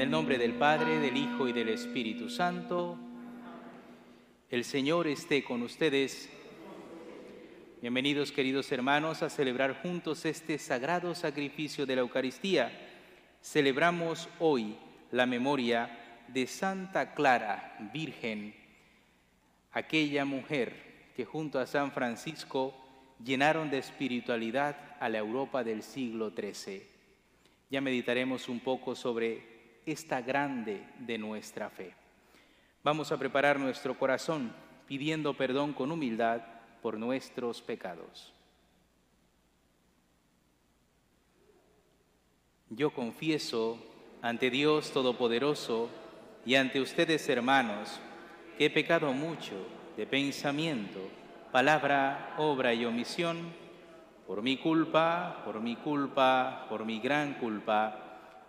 En el nombre del Padre, del Hijo y del Espíritu Santo, el Señor esté con ustedes. Bienvenidos queridos hermanos a celebrar juntos este sagrado sacrificio de la Eucaristía. Celebramos hoy la memoria de Santa Clara, Virgen, aquella mujer que junto a San Francisco llenaron de espiritualidad a la Europa del siglo XIII. Ya meditaremos un poco sobre esta grande de nuestra fe. Vamos a preparar nuestro corazón pidiendo perdón con humildad por nuestros pecados. Yo confieso ante Dios Todopoderoso y ante ustedes hermanos que he pecado mucho de pensamiento, palabra, obra y omisión, por mi culpa, por mi culpa, por mi gran culpa.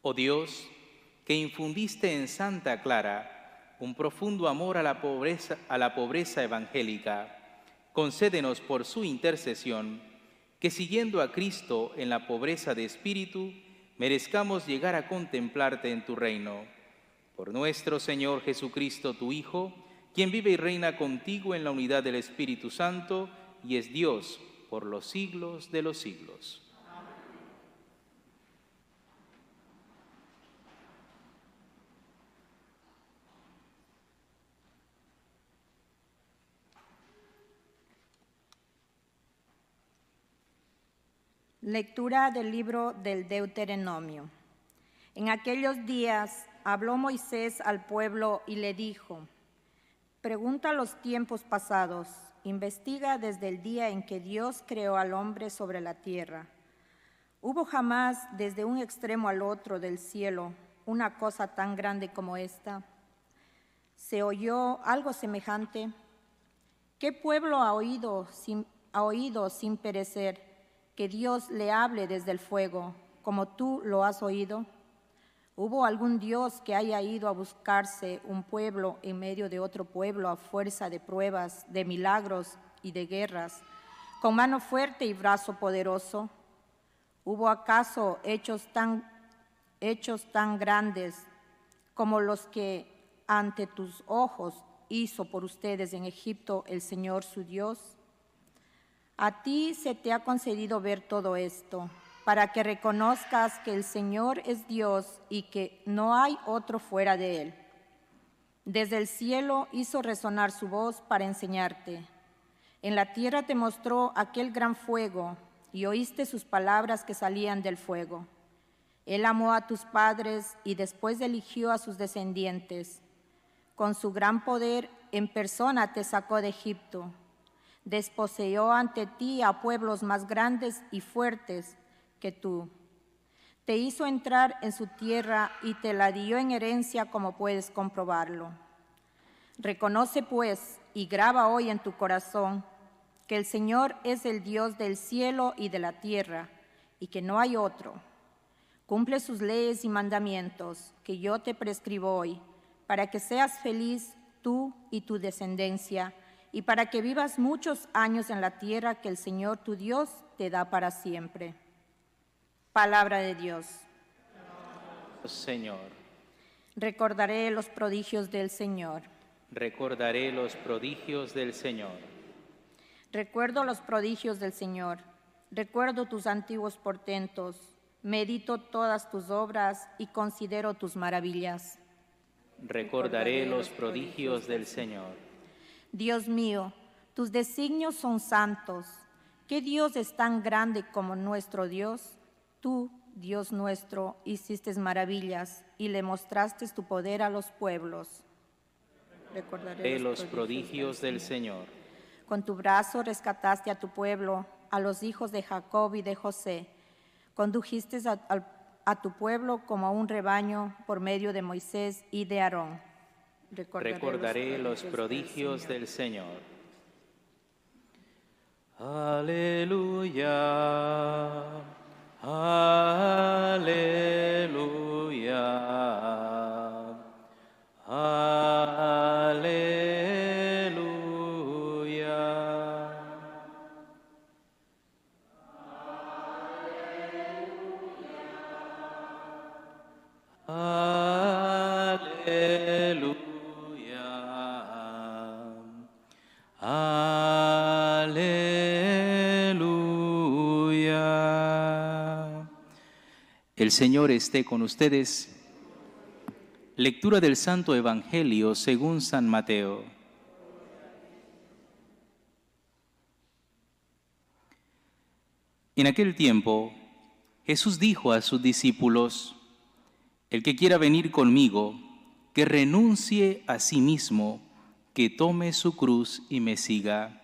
Oh Dios, que infundiste en Santa Clara un profundo amor a la pobreza, a la pobreza evangélica, concédenos por su intercesión que siguiendo a Cristo en la pobreza de espíritu, merezcamos llegar a contemplarte en tu reino. Por nuestro Señor Jesucristo, tu Hijo, quien vive y reina contigo en la unidad del Espíritu Santo y es Dios por los siglos de los siglos. Lectura del libro del Deuteronomio. En aquellos días habló Moisés al pueblo y le dijo, pregunta los tiempos pasados, investiga desde el día en que Dios creó al hombre sobre la tierra. ¿Hubo jamás desde un extremo al otro del cielo una cosa tan grande como esta? ¿Se oyó algo semejante? ¿Qué pueblo ha oído sin, ha oído sin perecer? Que Dios le hable desde el fuego, como tú lo has oído? ¿Hubo algún Dios que haya ido a buscarse un pueblo en medio de otro pueblo a fuerza de pruebas, de milagros y de guerras, con mano fuerte y brazo poderoso? ¿Hubo acaso hechos tan, hechos tan grandes como los que ante tus ojos hizo por ustedes en Egipto el Señor su Dios? A ti se te ha concedido ver todo esto, para que reconozcas que el Señor es Dios y que no hay otro fuera de Él. Desde el cielo hizo resonar su voz para enseñarte. En la tierra te mostró aquel gran fuego y oíste sus palabras que salían del fuego. Él amó a tus padres y después eligió a sus descendientes. Con su gran poder en persona te sacó de Egipto desposeyó ante ti a pueblos más grandes y fuertes que tú. Te hizo entrar en su tierra y te la dio en herencia como puedes comprobarlo. Reconoce pues y graba hoy en tu corazón que el Señor es el Dios del cielo y de la tierra y que no hay otro. Cumple sus leyes y mandamientos que yo te prescribo hoy para que seas feliz tú y tu descendencia y para que vivas muchos años en la tierra que el Señor tu Dios te da para siempre. Palabra de Dios. Señor. Recordaré los prodigios del Señor. Recordaré los prodigios del Señor. Recuerdo los prodigios del Señor. Recuerdo tus antiguos portentos. Medito todas tus obras y considero tus maravillas. Recordaré los prodigios del Señor. Dios mío, tus designios son santos. ¿Qué Dios es tan grande como nuestro Dios? Tú, Dios nuestro, hiciste maravillas y le mostraste tu poder a los pueblos. Recordaré los, prodigios, del Señor. Con tu brazo rescataste a tu pueblo, a los hijos de Jacob y de José. Condujiste a tu pueblo como a un rebaño por medio de Moisés y de Aarón. Recordaré los prodigios del Señor. Aleluya. Aleluya. El Señor esté con ustedes. Lectura del Santo Evangelio según San Mateo. En aquel tiempo, Jesús dijo a sus discípulos, El que quiera venir conmigo, que renuncie a sí mismo, que tome su cruz y me siga.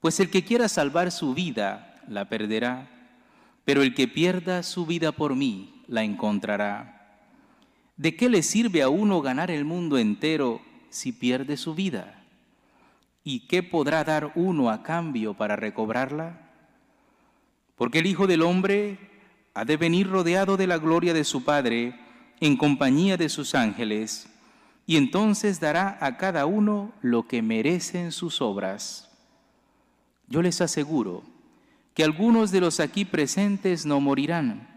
Pues el que quiera salvar su vida, la perderá, pero el que pierda su vida por mí, la encontrará. ¿De qué le sirve a uno ganar el mundo entero si pierde su vida? ¿Y qué podrá dar uno a cambio para recobrarla? Porque el Hijo del Hombre ha de venir rodeado de la gloria de su Padre en compañía de sus ángeles, y entonces dará a cada uno lo que merecen sus obras. Yo les aseguro que algunos de los aquí presentes no morirán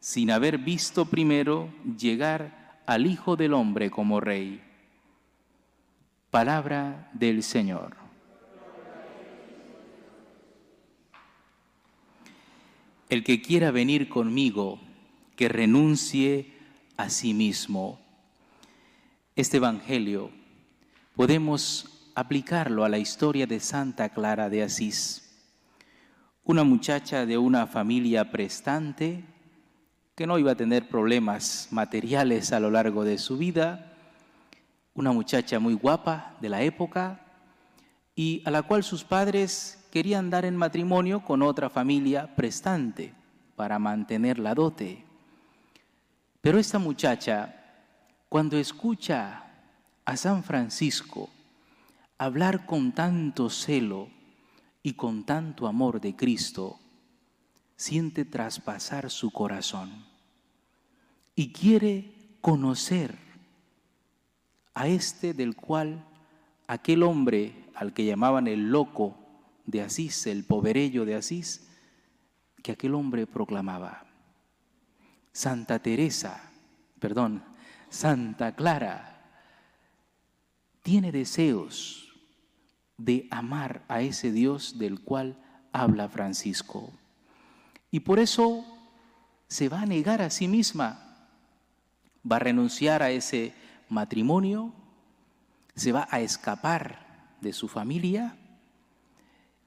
sin haber visto primero llegar al Hijo del Hombre como Rey. Palabra del Señor. El que quiera venir conmigo, que renuncie a sí mismo. Este Evangelio podemos aplicarlo a la historia de Santa Clara de Asís, una muchacha de una familia prestante que no iba a tener problemas materiales a lo largo de su vida, una muchacha muy guapa de la época y a la cual sus padres querían dar en matrimonio con otra familia prestante para mantener la dote. Pero esta muchacha, cuando escucha a San Francisco hablar con tanto celo y con tanto amor de Cristo, siente traspasar su corazón y quiere conocer a este del cual aquel hombre al que llamaban el loco de Asís, el poverello de Asís, que aquel hombre proclamaba. Santa Teresa, perdón, Santa Clara, tiene deseos de amar a ese Dios del cual habla Francisco. Y por eso se va a negar a sí misma, va a renunciar a ese matrimonio, se va a escapar de su familia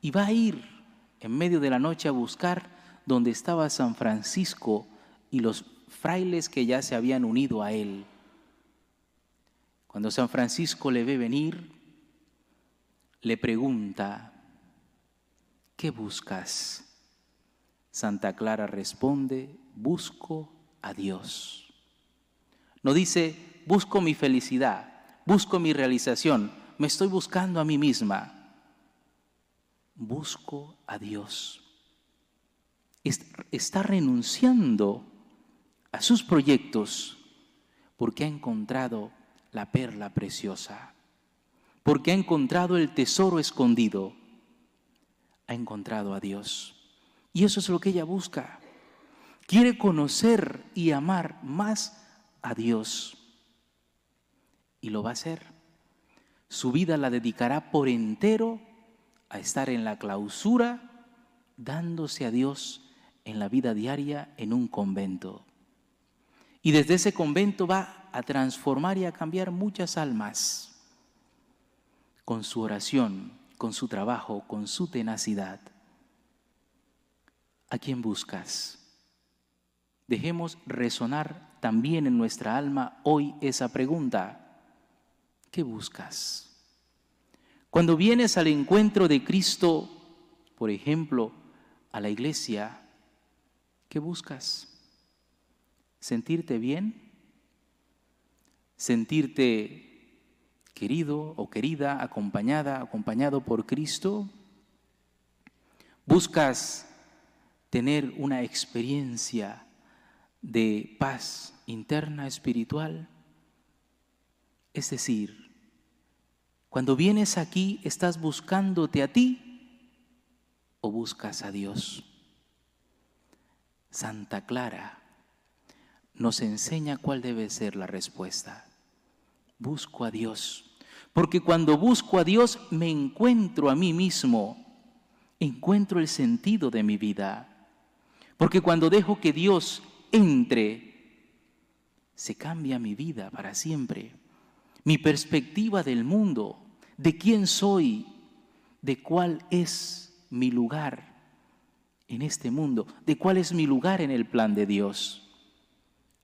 y va a ir en medio de la noche a buscar donde estaba San Francisco y los frailes que ya se habían unido a él. Cuando San Francisco le ve venir, le pregunta, ¿qué buscas? Santa Clara responde, busco a Dios. No dice, busco mi felicidad, busco mi realización, me estoy buscando a mí misma. Busco a Dios. Está renunciando a sus proyectos porque ha encontrado la perla preciosa, porque ha encontrado el tesoro escondido, ha encontrado a Dios. Y eso es lo que ella busca. Quiere conocer y amar más a Dios. Y lo va a hacer. Su vida la dedicará por entero a estar en la clausura, dándose a Dios en la vida diaria en un convento. Y desde ese convento va a transformar y a cambiar muchas almas con su oración, con su trabajo, con su tenacidad. ¿A quién buscas? Dejemos resonar también en nuestra alma hoy esa pregunta. ¿Qué buscas? Cuando vienes al encuentro de Cristo, por ejemplo, a la iglesia, ¿qué buscas? sentirte bien, sentirte querido o querida, acompañada, acompañado por Cristo. Buscas tener una experiencia de paz interna espiritual. Es decir, cuando vienes aquí, ¿estás buscándote a ti o buscas a Dios? Santa Clara nos enseña cuál debe ser la respuesta. Busco a Dios. Porque cuando busco a Dios me encuentro a mí mismo, encuentro el sentido de mi vida. Porque cuando dejo que Dios entre, se cambia mi vida para siempre. Mi perspectiva del mundo, de quién soy, de cuál es mi lugar en este mundo, de cuál es mi lugar en el plan de Dios.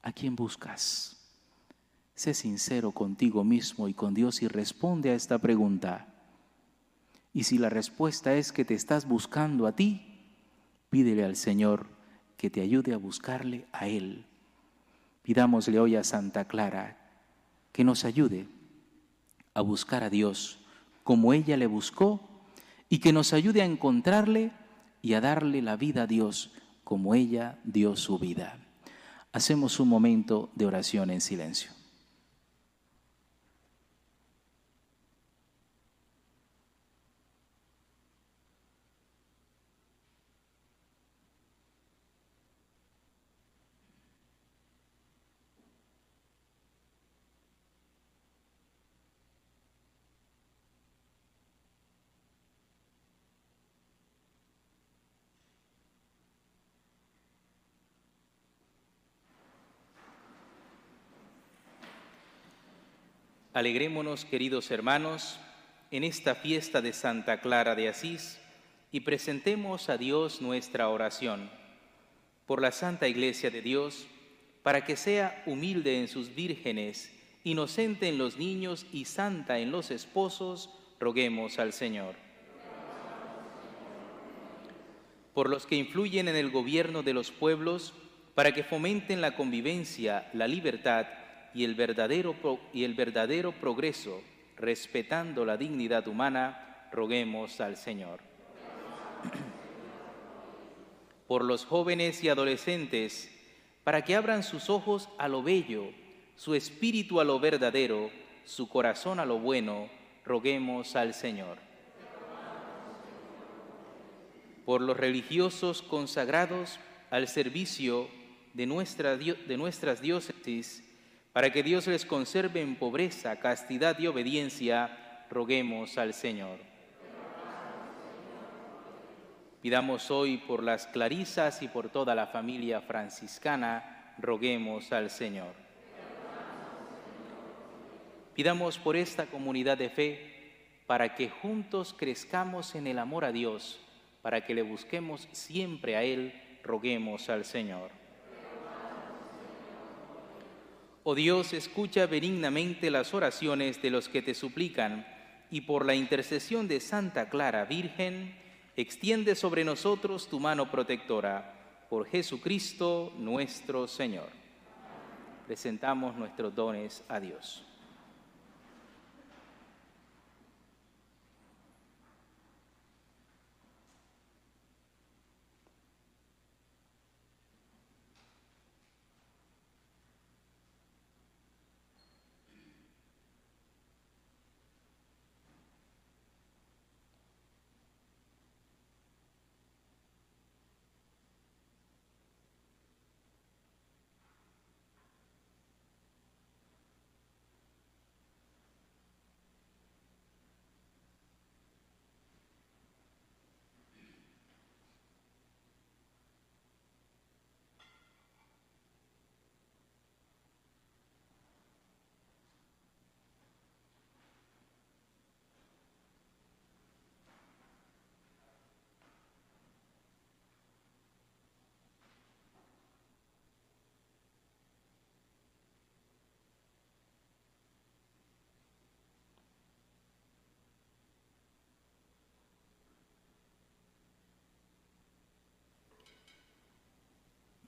¿A quién buscas? Sé sincero contigo mismo y con Dios y responde a esta pregunta. Y si la respuesta es que te estás buscando a ti, pídele al Señor que te ayude a buscarle a Él. Pidámosle hoy a Santa Clara que nos ayude a buscar a Dios como ella le buscó y que nos ayude a encontrarle y a darle la vida a Dios como ella dio su vida. Hacemos un momento de oración en silencio. Alegrémonos, queridos hermanos, en esta fiesta de Santa Clara de Asís y presentemos a Dios nuestra oración por la Santa Iglesia de Dios, para que sea humilde en sus vírgenes, inocente en los niños y santa en los esposos, roguemos al Señor. Por los que influyen en el gobierno de los pueblos, para que fomenten la convivencia, la libertad, y el verdadero, y el verdadero progreso, respetando la dignidad humana, roguemos al Señor. Por los jóvenes y adolescentes, para que abran sus ojos a lo bello, su espíritu a lo verdadero, su corazón a lo bueno, roguemos al Señor. Por los religiosos consagrados al servicio de, de nuestras diócesis, para que Dios les conserve en pobreza, castidad y obediencia, roguemos al Señor. Pidamos hoy por las Clarisas y por toda la familia franciscana, roguemos al Señor. Pidamos por esta comunidad de fe para que juntos crezcamos en el amor a Dios, para que le busquemos siempre a Él, roguemos al Señor. Oh Dios, escucha benignamente las oraciones de los que te suplican y por la intercesión de Santa Clara Virgen, extiende sobre nosotros tu mano protectora. Por Jesucristo nuestro Señor. Presentamos nuestros dones a Dios.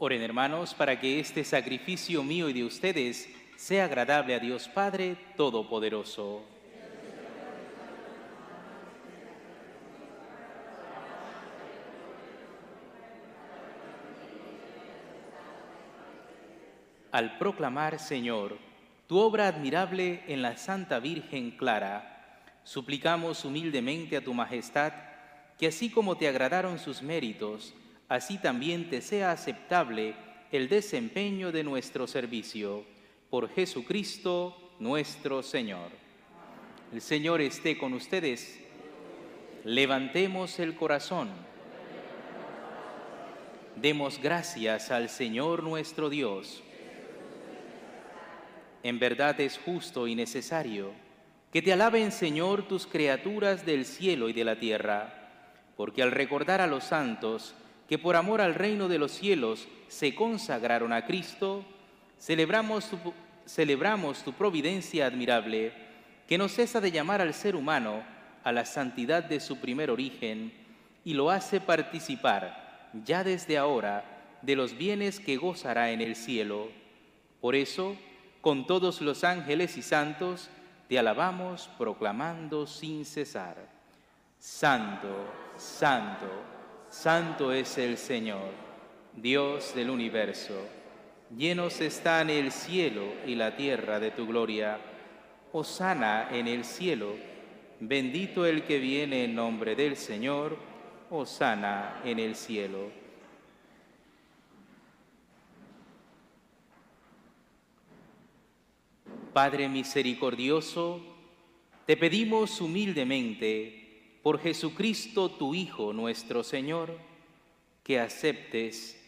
Oren hermanos para que este sacrificio mío y de ustedes sea agradable a Dios Padre Todopoderoso. Al proclamar, Señor, tu obra admirable en la Santa Virgen Clara, suplicamos humildemente a tu Majestad que así como te agradaron sus méritos, así también te sea aceptable el desempeño de nuestro servicio. Por Jesucristo nuestro Señor. El Señor esté con ustedes. Levantemos el corazón. Demos gracias al Señor nuestro Dios. En verdad es justo y necesario que te alaben, Señor, tus criaturas del cielo y de la tierra, porque al recordar a los santos, que por amor al reino de los cielos se consagraron a Cristo, celebramos tu, celebramos tu providencia admirable, que no cesa de llamar al ser humano a la santidad de su primer origen y lo hace participar ya desde ahora de los bienes que gozará en el cielo. Por eso, con todos los ángeles y santos, te alabamos proclamando sin cesar. Santo, santo Santo es el Señor, Dios del universo. Llenos están el cielo y la tierra de tu gloria. Osana en el cielo. Bendito el que viene en nombre del Señor. Osana en el cielo. Padre misericordioso, te pedimos humildemente por Jesucristo tu Hijo nuestro Señor, que aceptes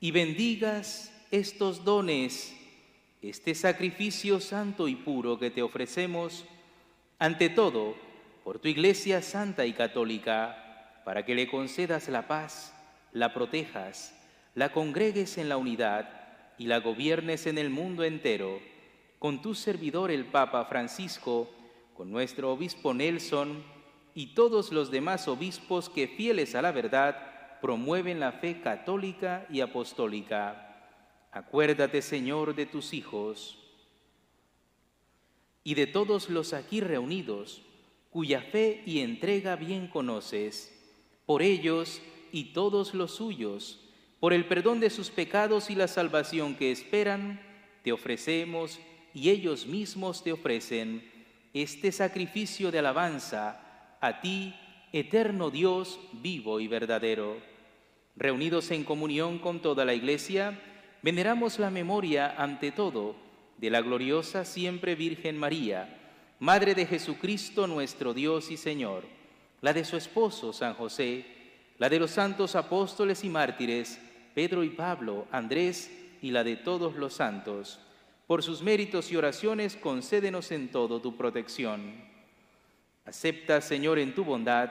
y bendigas estos dones, este sacrificio santo y puro que te ofrecemos, ante todo por tu Iglesia Santa y Católica, para que le concedas la paz, la protejas, la congregues en la unidad y la gobiernes en el mundo entero, con tu servidor el Papa Francisco, con nuestro obispo Nelson, y todos los demás obispos que fieles a la verdad promueven la fe católica y apostólica. Acuérdate, Señor, de tus hijos y de todos los aquí reunidos, cuya fe y entrega bien conoces, por ellos y todos los suyos, por el perdón de sus pecados y la salvación que esperan, te ofrecemos y ellos mismos te ofrecen este sacrificio de alabanza a ti, eterno Dios vivo y verdadero. Reunidos en comunión con toda la Iglesia, veneramos la memoria ante todo de la gloriosa siempre Virgen María, Madre de Jesucristo nuestro Dios y Señor, la de su esposo San José, la de los santos apóstoles y mártires, Pedro y Pablo, Andrés y la de todos los santos. Por sus méritos y oraciones concédenos en todo tu protección Acepta, Señor, en tu bondad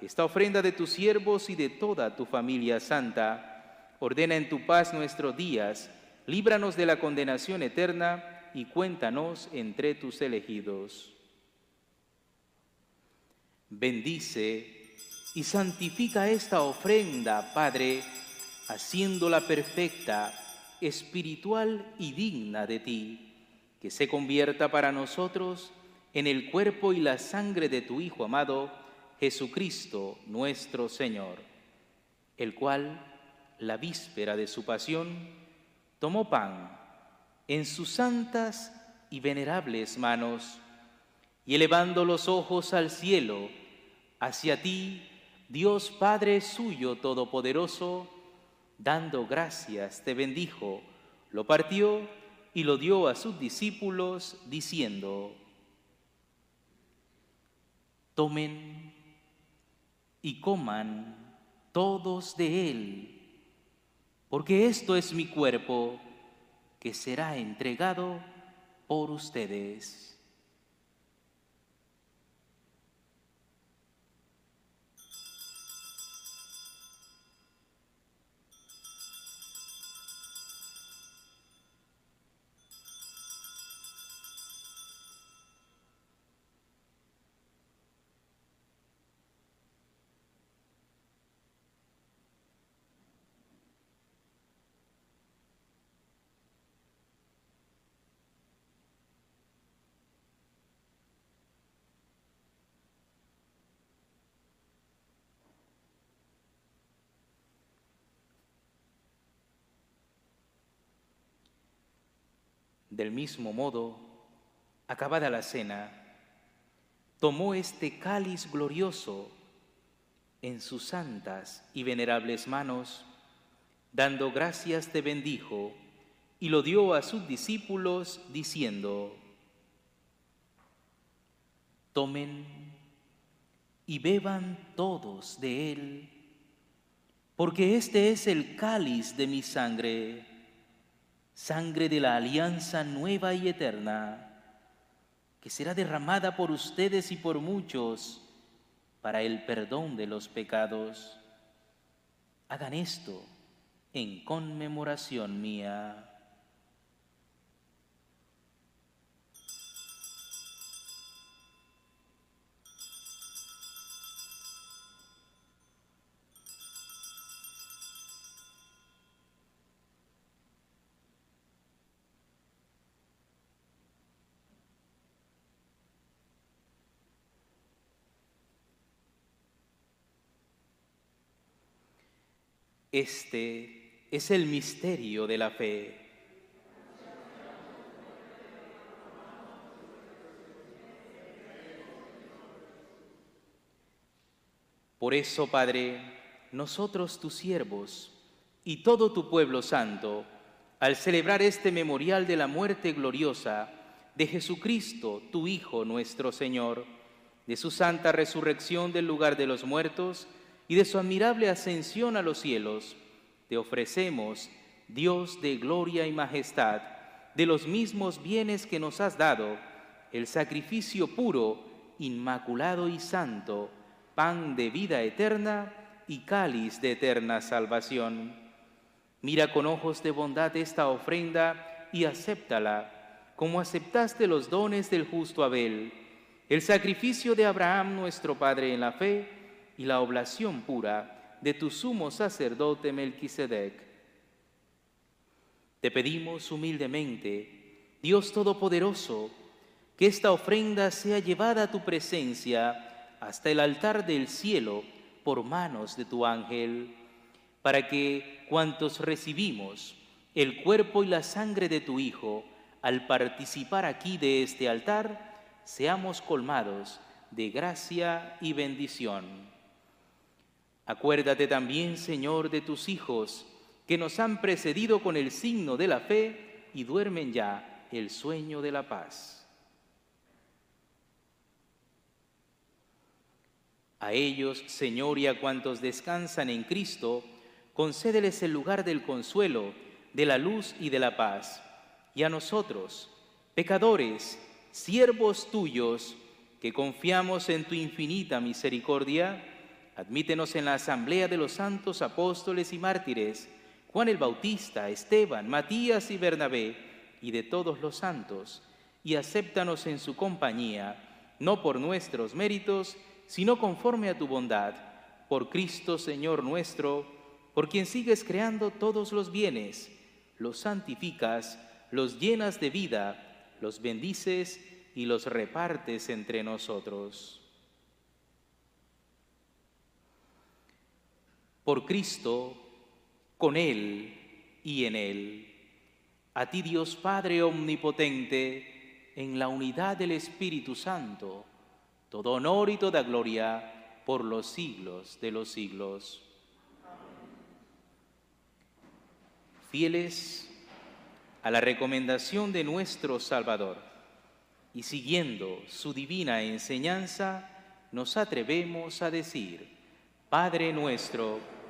esta ofrenda de tus siervos y de toda tu familia santa. Ordena en tu paz nuestros días, líbranos de la condenación eterna y cuéntanos entre tus elegidos. Bendice y santifica esta ofrenda, Padre, haciéndola perfecta, espiritual y digna de ti, que se convierta para nosotros en el cuerpo y la sangre de tu Hijo amado, Jesucristo nuestro Señor, el cual, la víspera de su pasión, tomó pan en sus santas y venerables manos, y elevando los ojos al cielo, hacia ti, Dios Padre suyo todopoderoso, dando gracias, te bendijo, lo partió y lo dio a sus discípulos, diciendo, tomen y coman todos de él, porque esto es mi cuerpo que será entregado por ustedes. Del mismo modo, acabada la cena, tomó este cáliz glorioso en sus santas y venerables manos, dando gracias te bendijo y lo dio a sus discípulos diciendo, tomen y beban todos de él, porque este es el cáliz de mi sangre sangre de la alianza nueva y eterna, que será derramada por ustedes y por muchos para el perdón de los pecados. Hagan esto en conmemoración mía. Este es el misterio de la fe. Por eso, Padre, nosotros tus siervos y todo tu pueblo santo, al celebrar este memorial de la muerte gloriosa de Jesucristo, tu Hijo nuestro Señor, de su santa resurrección del lugar de los muertos, y de su admirable ascensión a los cielos, te ofrecemos, Dios de gloria y majestad, de los mismos bienes que nos has dado, el sacrificio puro, inmaculado y santo, pan de vida eterna y cáliz de eterna salvación. Mira con ojos de bondad esta ofrenda y acéptala, como aceptaste los dones del justo Abel, el sacrificio de Abraham nuestro Padre en la fe, y la oblación pura de tu sumo sacerdote Melquisedec. Te pedimos humildemente, Dios Todopoderoso, que esta ofrenda sea llevada a tu presencia hasta el altar del cielo por manos de tu ángel, para que cuantos recibimos el cuerpo y la sangre de tu Hijo, al participar aquí de este altar, seamos colmados de gracia y bendición. Acuérdate también, Señor, de tus hijos, que nos han precedido con el signo de la fe y duermen ya el sueño de la paz. A ellos, Señor, y a cuantos descansan en Cristo, concédeles el lugar del consuelo, de la luz y de la paz. Y a nosotros, pecadores, siervos tuyos, que confiamos en tu infinita misericordia, Admítenos en la asamblea de los santos apóstoles y mártires, Juan el Bautista, Esteban, Matías y Bernabé, y de todos los santos, y acéptanos en su compañía, no por nuestros méritos, sino conforme a tu bondad, por Cristo Señor nuestro, por quien sigues creando todos los bienes, los santificas, los llenas de vida, los bendices y los repartes entre nosotros. Por Cristo, con Él y en Él. A ti Dios Padre Omnipotente, en la unidad del Espíritu Santo, todo honor y toda gloria por los siglos de los siglos. Fieles a la recomendación de nuestro Salvador y siguiendo su divina enseñanza, nos atrevemos a decir, Padre nuestro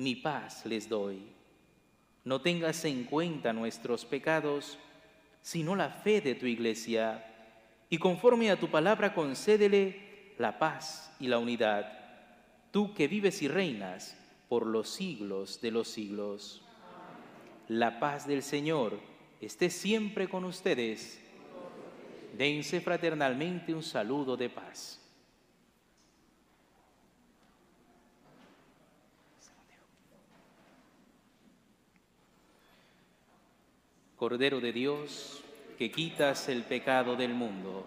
mi paz les doy. No tengas en cuenta nuestros pecados, sino la fe de tu iglesia, y conforme a tu palabra concédele la paz y la unidad, tú que vives y reinas por los siglos de los siglos. La paz del Señor esté siempre con ustedes. Dense fraternalmente un saludo de paz. Cordero de Dios, que quitas el pecado del mundo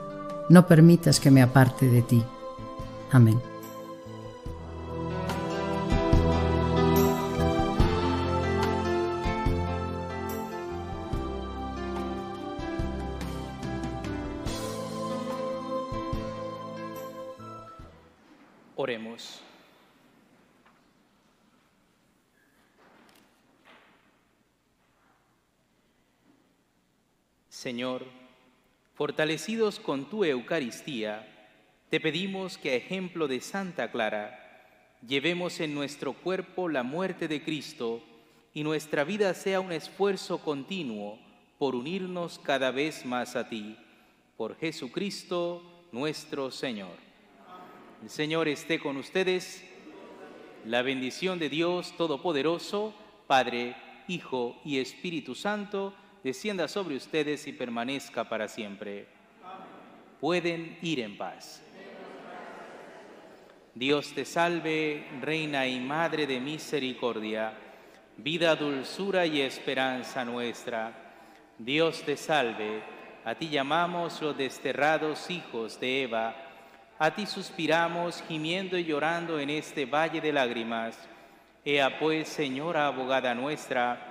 no permitas que me aparte de ti. Amén. Oremos. Señor, Fortalecidos con tu Eucaristía, te pedimos que a ejemplo de Santa Clara, llevemos en nuestro cuerpo la muerte de Cristo y nuestra vida sea un esfuerzo continuo por unirnos cada vez más a ti. Por Jesucristo nuestro Señor. El Señor esté con ustedes. La bendición de Dios Todopoderoso, Padre, Hijo y Espíritu Santo, descienda sobre ustedes y permanezca para siempre. Pueden ir en paz. Dios te salve, Reina y Madre de Misericordia, vida, dulzura y esperanza nuestra. Dios te salve, a ti llamamos los desterrados hijos de Eva, a ti suspiramos gimiendo y llorando en este valle de lágrimas. Ea pues, Señora abogada nuestra,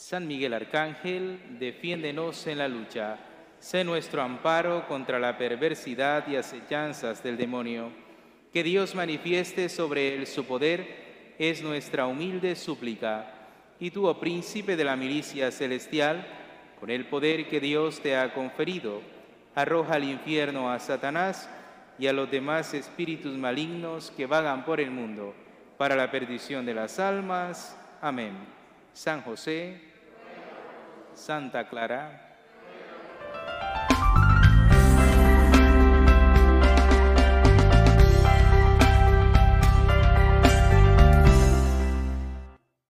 San Miguel Arcángel, defiéndenos en la lucha. Sé nuestro amparo contra la perversidad y acechanzas del demonio que Dios manifieste sobre él su poder es nuestra humilde súplica. Y tú, oh príncipe de la milicia celestial, con el poder que Dios te ha conferido, arroja al infierno a Satanás y a los demás espíritus malignos que vagan por el mundo, para la perdición de las almas. Amén. San José, Santa Clara,